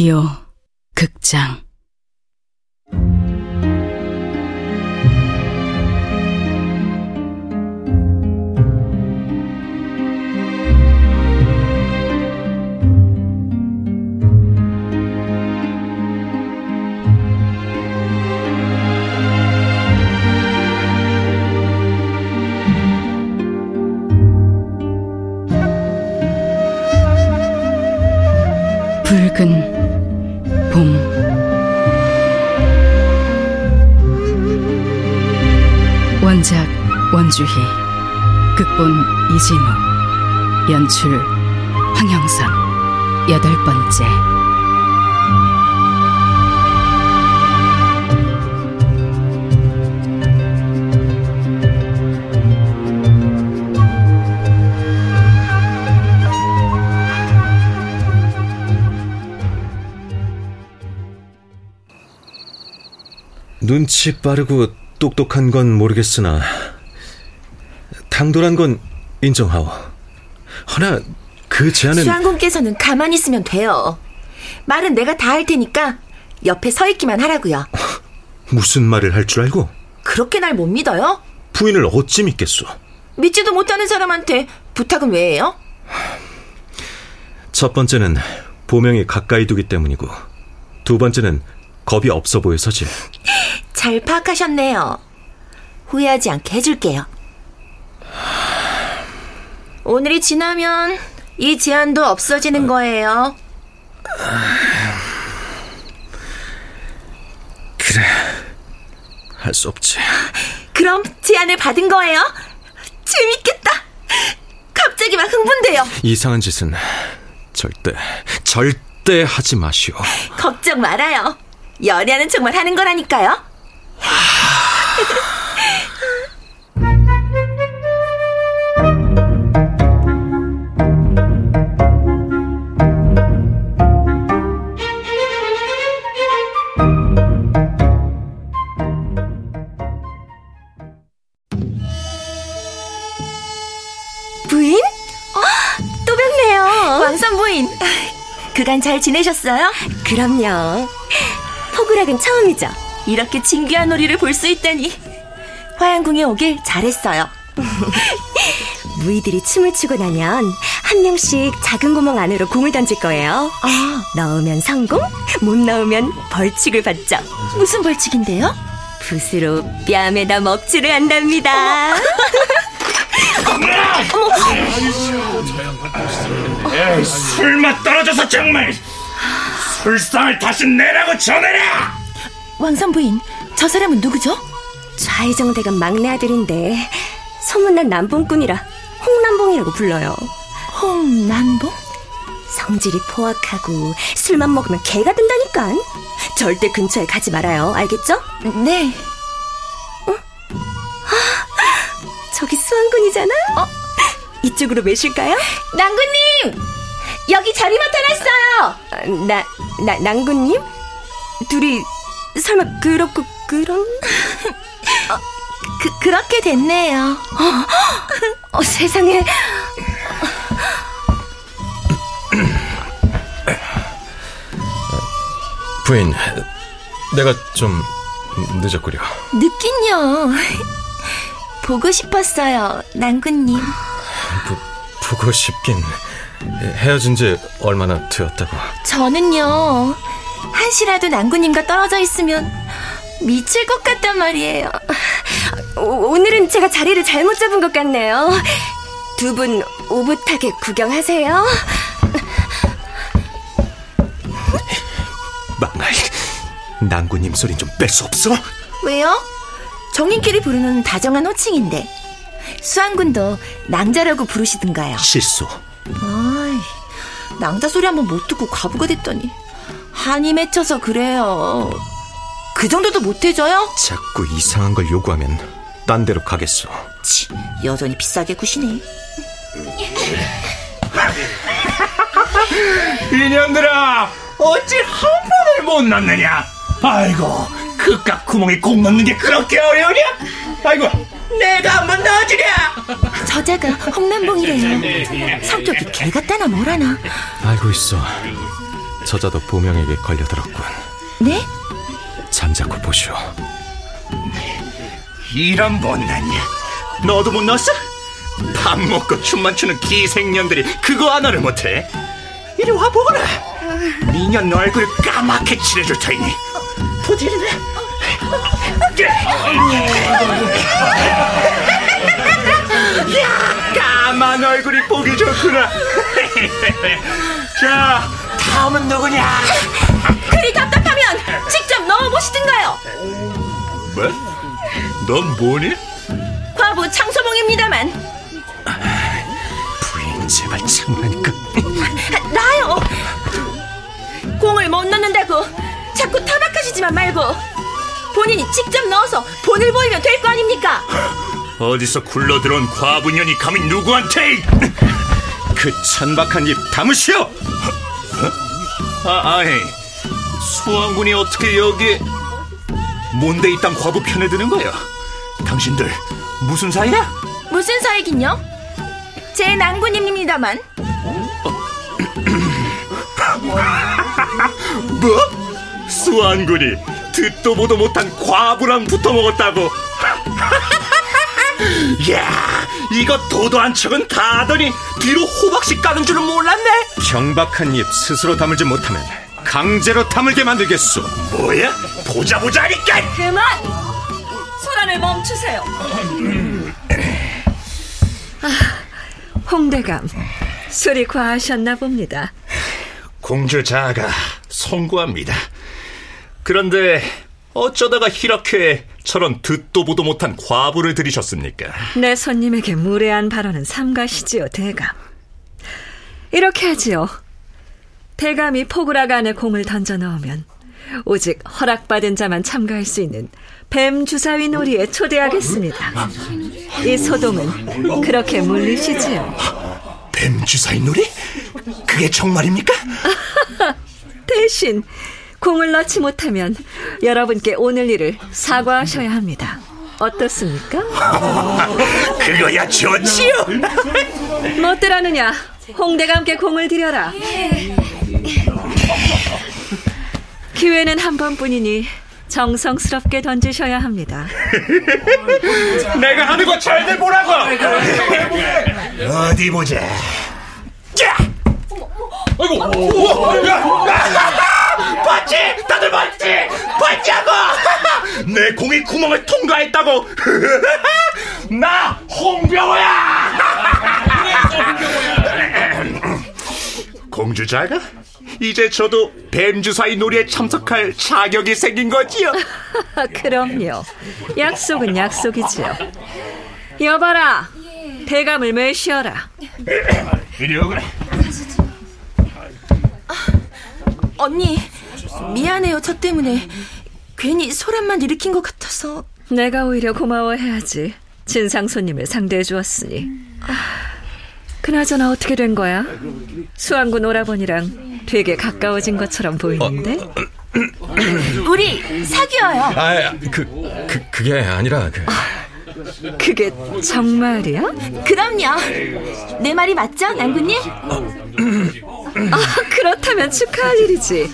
라디오 극장. 붉은 봄. 원작 원주희 극본 이진우 연출 황영선 여덟 번째 눈치 빠르고 똑똑한 건 모르겠으나 당돌한 건 인정하오. 허나 그 제안은 수양공께서는 가만히 있으면 돼요. 말은 내가 다 할 테니까 옆에 서 있기만 하라고요. 무슨 말을 할 줄 알고 그렇게 날 못 믿어요? 부인을 어찌 믿겠소? 믿지도 못하는 사람한테 부탁은 왜 해요? 첫 번째는 보명이 가까이 두기 때문이고 두 번째는 겁이 없어 보여서지. 잘 파악하셨네요. 후회하지 않게 해줄게요. 오늘이 지나면 이 제안도 없어지는 거예요. 그래. 할 수 없지. 그럼 제안을 받은 거예요? 재밌겠다. 갑자기 막 흥분돼요. 이상한 짓은 절대 절대 하지 마시오. 걱정 말아요. 연애는 정말 하는 거라니까요. 부인? 어, 또 뵙네요. 왕선 부인. 그간 잘 지내셨어요? 그럼요. 포구락은 처음이죠. 이렇게 진귀한 놀이를 볼 수 있다니. 화양궁에 오길 잘했어요. 무이들이 춤을 추고 나면 한 명씩 작은 구멍 안으로 공을 던질 거예요. 아, 넣으면 성공, 못 넣으면 벌칙을 받죠. 무슨 벌칙인데요? 붓으로 뺨에다 먹칠을 한답니다. 에이, 술맛 떨어져서 정말 술상을 다시 내라고 전해라 왕선 부인, 저 사람은 누구죠? 좌의정대가 막내 아들인데 소문난 남봉꾼이라 홍남봉이라고 불러요. 홍난봉? 성질이 포악하고 술만 먹으면 개가 된다니까. 절대 근처에 가지 말아요. 알겠죠? 네. 저기 수왕군이잖아. 어? 이쪽으로 매실까요? 낭군님! 여기 자리 맡아놨어요! 나, 나, 낭군님? 둘이 설마 그렇고 그런? 그, 그렇게 됐네요. 어, 세상에. 부인, 내가 좀 늦었구려. 늦긴요. 보고 싶었어요, 낭군님. 부, 보고 싶긴 헤어진 지 얼마나 되었다고. 저는요, 한시라도 낭군님과 떨어져 있으면 미칠 것 같단 말이에요. 오, 오늘은 제가 자리를 잘못 잡은 것 같네요. 두 분 오붓하게 구경하세요. 망할. 낭구님 소린 좀 뺄 수 없어? 왜요? 정인끼리 부르는 다정한 호칭인데. 수안군도 낭자라고 부르시든가요. 실수. 아이, 낭자 소리 한번 못 듣고 과부가 됐더니 한이 맺혀서 그래요. 그 정도도 못 해줘요? 자꾸 이상한 걸 요구하면 딴 데로 가겠어. 치, 여전히 비싸게 구시네. 이년들아 어찌 한 번을 못 넣느냐 아이고 그깟 구멍에 공 넣는 게 그렇게 어려우냐 아이고 내가 한번 넣어주랴 저자가 홍남봉이래요. 성격이 개 같다나 뭐라나. 알고 있어. 저자도 보명에게 걸려들었군. 네? 잠자코 보시오. 이런 못났냐? 너도 못 넣었어? 밥 먹고 춤만 추는 기생년들이 그거 하나를 못해? 이리 와 보거라. 미년 너 얼굴 까맣게 칠해줄 터이니. 부디리네. 야, 까만 얼굴이 보기 좋구나. 자, 다음은 누구냐? 그리 답답하면 직접 넣어보시든가요. 뭐? 넌 뭐니? 과부 창소봉입니다만. 부인 제발 참으라니까. 아, 나요. 공을 못 넣는다고 자꾸 타박하시지만 말고 본인이 직접 넣어서 본을 보이면 될 거 아닙니까? 어디서 굴러 들어온 과부년이 감히 누구한테 그 천박한 입 담으시오! 아, 아이 수왕군이 어떻게 여기에 뭔데 이딴 과부 편에 드는 거야? 당신들 무슨 사이야? 무슨 사이긴요? 제 낭군님입니다만. 뭐? 수완군이 듣도 보도 못한 과부랑 붙어 먹었다고 야 이거 도도한 척은 다 하더니 뒤로 호박씩 까는 줄은 몰랐네 경박한 입 스스로 다물지 못하면 강제로 다물게 만들겠소. 뭐야? 보자 보자 하니까 그만! 소란을 멈추세요. 홍대감, 술이 과하셨나 봅니다. 공주 자가 송구합니다 그런데 어쩌다가 이렇게 저런 듣도 보도 못한 과부를 들이셨습니까? 내 손님에게 무례한 발언은 삼가시지요, 대감. 이렇게 하지요. 대감이 포구라가 안에 공을 던져 넣으면 오직 허락받은 자만 참가할 수 있는 뱀 주사위 놀이에 초대하겠습니다. 이 소동은 그렇게 물리시지요. 뱀 주사위 놀이? 그게 정말입니까? 대신 공을 넣지 못하면 여러분께 오늘 일을 사과하셔야 합니다. 어떻습니까? 그거야 좋지요 못들 하느냐? 홍대가 함께 공을 들여라. 기회는 한 번뿐이니 정성스럽게 던지셔야 합니다. 내가 하는 거 잘들 보라고 어디 보자 자! 아이고 야! 봤지? 다들 봤지? 봤냐고 내 공이 구멍을 통과했다고 나 홍병호야 공주자가 이제 저도 뱀주사위 놀이에 참석할 자격이 생긴 거지요 그럼요. 약속은 약속이지요. 여봐라. 대감을 매시어라. 이리 오거라 언니, 미안해요. 저 때문에. 괜히 소란만 일으킨 것 같아서. 내가 오히려 고마워해야지. 진상 손님을 상대해 주었으니. 그나저나 어떻게 된 거야? 수왕군 오라버니랑 되게 가까워진 것처럼 보이는데? 우리 사귀어요. 아, 그, 그, 그게 아니라, 그. 그게 정말이야? 그럼요. 내 말이 맞죠, 낭군님? 아, 그렇다면 축하할 일이지.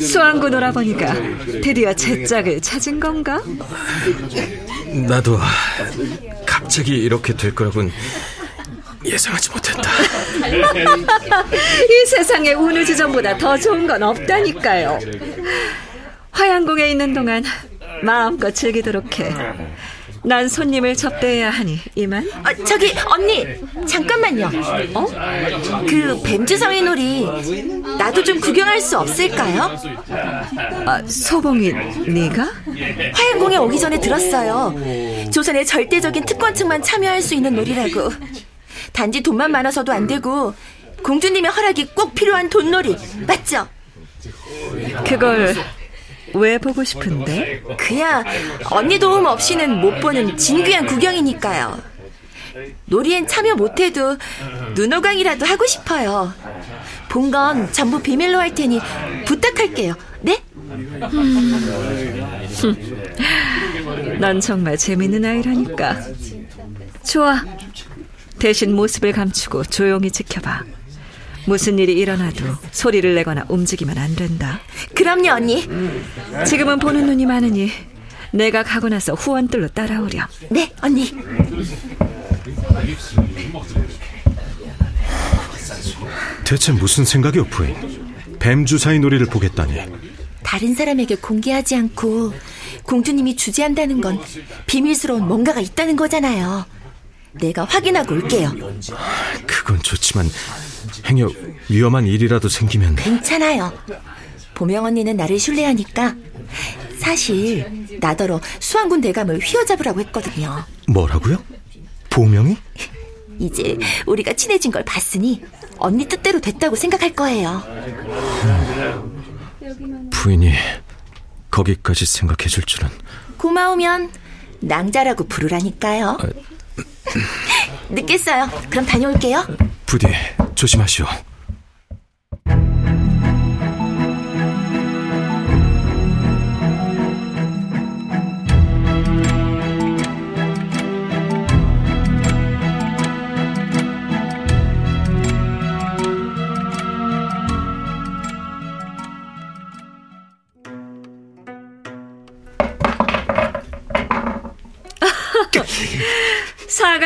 수왕군 오라버니가 드디어 제 짝을 찾은 건가? 나도 갑자기 이렇게 될 거라곤 예상하지 못했다. 이 세상에 운우주전보다 더 좋은 건 없다니까요. 화양궁에 있는 동안 마음껏 즐기도록 해. 난 손님을 접대해야 하니 이만. 아, 저기 언니 잠깐만요. 어? 그 뱀주사위 놀이 나도 좀 구경할 수 없을까요? 아, 소봉이 네가? 화양궁에 오기 전에 들었어요. 조선의 절대적인 특권층만 참여할 수 있는 놀이라고. 단지 돈만 많아서도 안 되고 공주님의 허락이 꼭 필요한 돈놀이 맞죠? 그걸 왜 보고 싶은데? 그야 언니 도움 없이는 못 보는 진귀한 구경이니까요. 놀이엔 참여 못해도 눈호강이라도 하고 싶어요. 본 건 전부 비밀로 할 테니 부탁할게요. 네? 넌 정말 재밌는 아이라니까. 좋아. 대신 모습을 감추고 조용히 지켜봐. 무슨 일이 일어나도 소리를 내거나 움직이면 안 된다. 그럼요, 언니. 지금은 보는 눈이 많으니 내가 가고 나서 후원들로 따라오렴. 네, 언니. 대체 무슨 생각이오, 부인? 뱀주사의 놀이를 보겠다니. 다른 사람에게 공개하지 않고 공주님이 주재한다는 건 비밀스러운 뭔가가 있다는 거잖아요. 내가 확인하고 올게요. 그건 좋지만 행여 위험한 일이라도 생기면 괜찮아요. 보명 언니는 나를 신뢰하니까 사실 나더러 수왕군 대감을 휘어잡으라고 했거든요. 뭐라고요? 보명이? 이제 우리가 친해진 걸 봤으니 언니 뜻대로 됐다고 생각할 거예요. 부인이 거기까지 생각해 줄 줄은 고마우면 낭자라고 부르라니까요. 늦겠어요. 그럼 다녀올게요. 부디 조심하시오.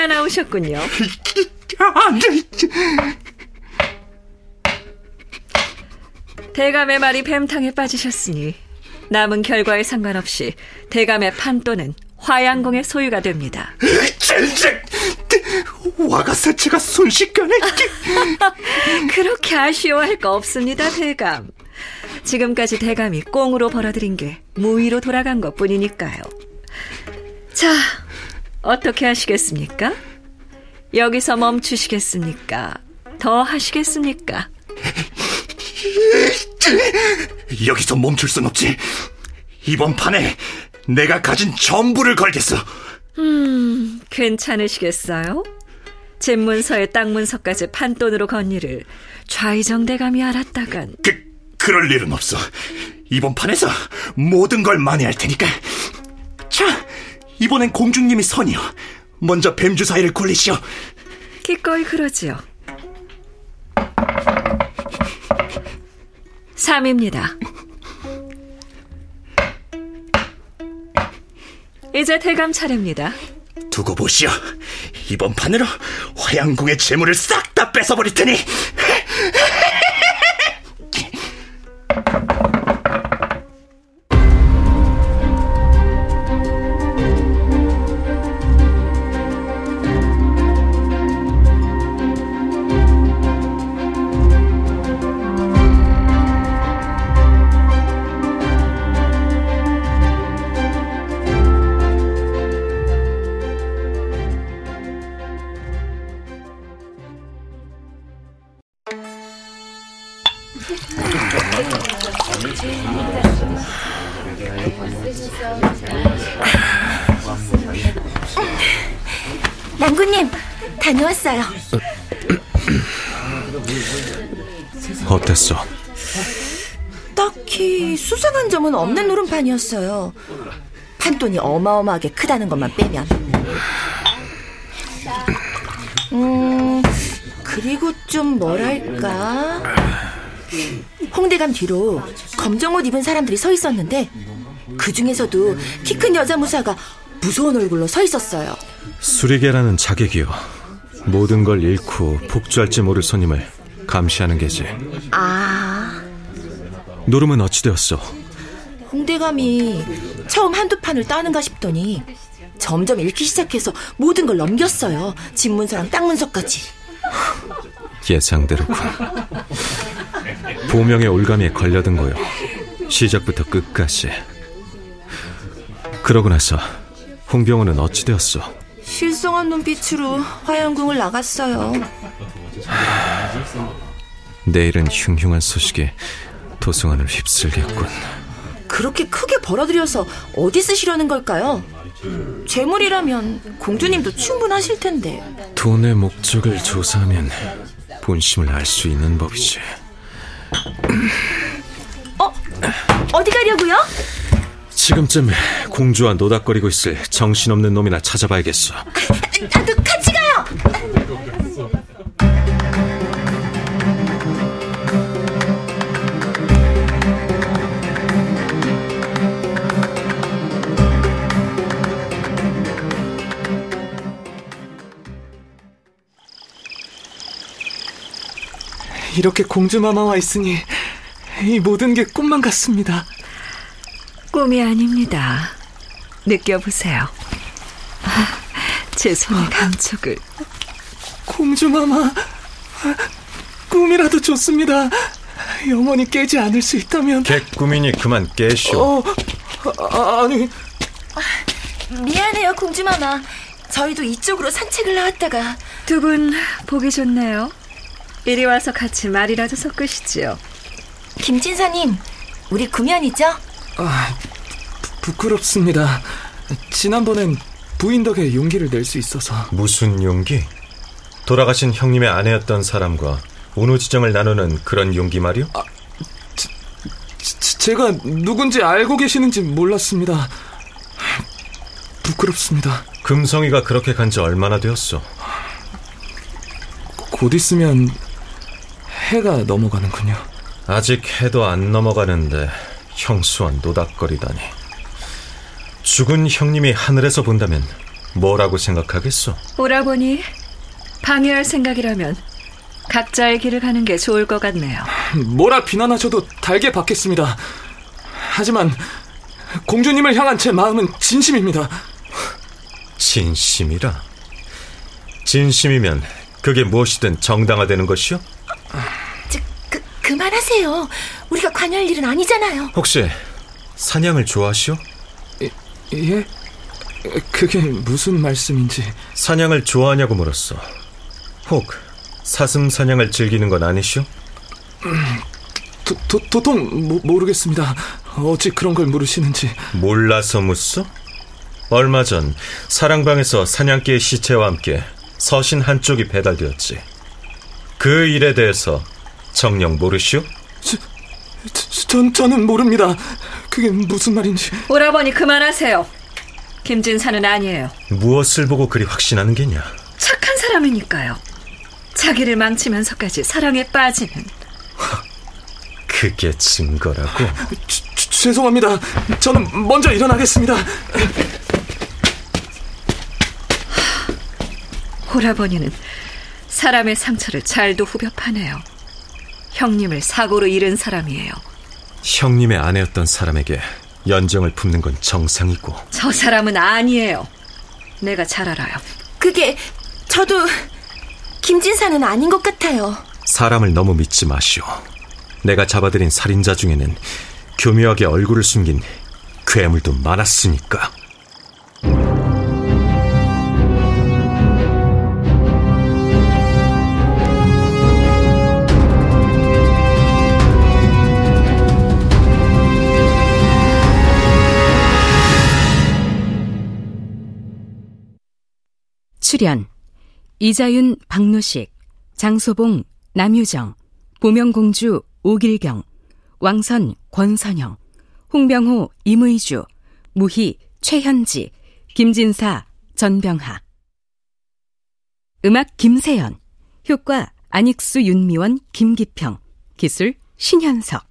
사가 나오셨군요. 대감의 말이 뱀탕에 빠지셨으니 남은 결과에 상관없이 대감의 판도는 화양궁의 소유가 됩니다. 젠장! 와가 사체가 순식간에 그렇게 아쉬워할 거 없습니다, 대감. 지금까지 대감이 꽁으로 벌어들인 게 무위로 돌아간 것 뿐이니까요. 자, 어떻게 하시겠습니까? 여기서 멈추시겠습니까? 더 하시겠습니까? 여기서 멈출 순 없지. 이번 판에 내가 가진 전부를 걸겠어. 음, 괜찮으시겠어요? 잼문서의 땅 문서까지 판돈으로 건 일을 좌의정 대감이 알았다간 그 그럴 일은 없어. 이번 판에서 모든 걸 만회할 테니까. 자, 이번엔 공주님이 선이요. 먼저 뱀주 사이를 굴리시오. 기꺼이 그러지요. 3입니다. 이제 대감 차례입니다. 두고 보시오. 이번 판으로 화양궁의 재물을 싹 다 뺏어버릴 테니. 수상한 점은 없는 노름판이었어요. 판돈이 어마어마하게 크다는 것만 빼면. 음, 그리고 좀 뭐랄까. 홍대감 뒤로 검정 옷 입은 사람들이 서 있었는데, 그 중에서도 키 큰 여자 무사가 무서운 얼굴로 서 있었어요. 수리개라는 자객이요. 모든 걸 잃고 복주할지 모를 손님을 감시하는 게지. 아, 노름은 어찌 되었어? 홍대감이 처음 한두 판을 따는가 싶더니 점점 읽기 시작해서 모든 걸 넘겼어요. 집 문서랑 땅 문서까지. 예상대로군. 보명의 올감에 걸려든 거요. 시작부터 끝까지. 그러고 나서 홍병호는 어찌 되었어? 실성한 눈빛으로 화양궁을 나갔어요. 내일은 흉흉한 소식에 도승환을 휩쓸겠군. 그렇게 크게 벌어들여서 어디 쓰시려는 걸까요? 재물이라면 공주님도 충분하실 텐데. 돈의 목적을 조사하면 본심을 알 수 있는 법이지. 어? 어디 가려고요? 지금쯤 공주와 노닥거리고 있을 정신없는 놈이나 찾아봐야겠어. 이렇게 공주마마와 있으니 이 모든 게 꿈만 같습니다. 꿈이 아닙니다. 느껴보세요. 아, 제 손의 감촉을. 공주마마, 꿈이라도 좋습니다. 영원히 깨지 않을 수 있다면. 개꿈이니 그만 깨쇼. 어, 아, 아니. 미안해요, 공주마마. 저희도 이쪽으로 산책을 나왔다가. 두 분 보기 좋네요. 이리 와서 같이 말이라도 섞으시지요. 김진사님, 우리 구면이죠? 아, 부, 부끄럽습니다. 지난번엔 부인 덕에 용기를 낼 수 있어서. 무슨 용기? 돌아가신 형님의 아내였던 사람과 운우지정을 나누는 그런 용기 말이오? 아, 지, 제가 누군지 알고 계시는지 몰랐습니다. 부끄럽습니다. 금성이가 그렇게 간 지 얼마나 되었어? 곧 있으면 해가 넘어가는군요. 아직 해도 안 넘어가는데 형수와 노닥거리다니. 죽은 형님이 하늘에서 본다면 뭐라고 생각하겠소? 오라보니 방해할 생각이라면 각자의 길을 가는 게 좋을 것 같네요. 뭐라 비난하셔도 달게 받겠습니다. 하지만 공주님을 향한 제 마음은 진심입니다. 진심이라? 진심이면 그게 무엇이든 정당화되는 것이요? 저, 그, 그만하세요. 우리가 관여할 일은 아니잖아요. 혹시 사냥을 좋아하시오? 예? 그게 무슨 말씀인지. 사냥을 좋아하냐고 물었어. 혹 사슴 사냥을 즐기는 건 아니시오? 도, 도, 도통 모, 모르겠습니다. 어찌 그런 걸 물으시는지. 몰라서 묻소? 얼마 전 사랑방에서 사냥개의 시체와 함께 서신 한쪽이 배달되었지. 그 일에 대해서 정녕 모르시오? 저, 저, 전, 저는 모릅니다. 그게 무슨 말인지. 오라버니 그만하세요. 김진사는 아니에요. 무엇을 보고 그리 확신하는 게냐? 착한 사람이니까요. 자기를 망치면서까지 사랑에 빠지는. 그게 증거라고? 주, 주, 죄송합니다. 저는 먼저 일어나겠습니다. 오라버니는 사람의 상처를 잘도 후벼 파네요. 형님을 사고로 잃은 사람이에요. 형님의 아내였던 사람에게 연정을 품는 건 정상이고. 저 사람은 아니에요. 내가 잘 알아요. 그게 저도 김진사는 아닌 것 같아요. 사람을 너무 믿지 마시오. 내가 잡아들인 살인자 중에는 교묘하게 얼굴을 숨긴 괴물도 많았으니까. 출연 이자윤 박노식 장소봉 남유정 보명공주 오길경 왕선 권선영 홍병호 임의주 무희 최현지 김진사 전병하. 음악 김세연 효과 안익수 윤미원 김기평 기술 신현석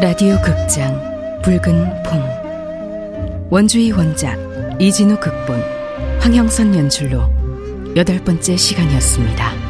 라디오 극장 붉은 봄 원주희 원작 이진우 극본 황형선 연출로 여덟 번째 시간이었습니다.